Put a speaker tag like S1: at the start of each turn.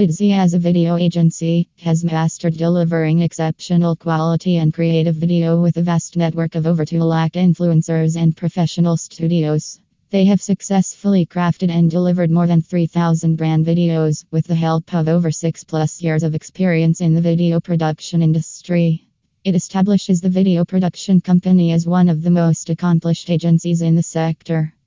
S1: Vidzy as a video agency has mastered delivering exceptional quality and creative video with a vast network of over 2 lakh influencers and professional studios. They have successfully crafted and delivered more than 3,000 brand videos with the help of over 6 plus years of experience in the video production industry. It establishes the video production company as one of the most accomplished agencies in the sector.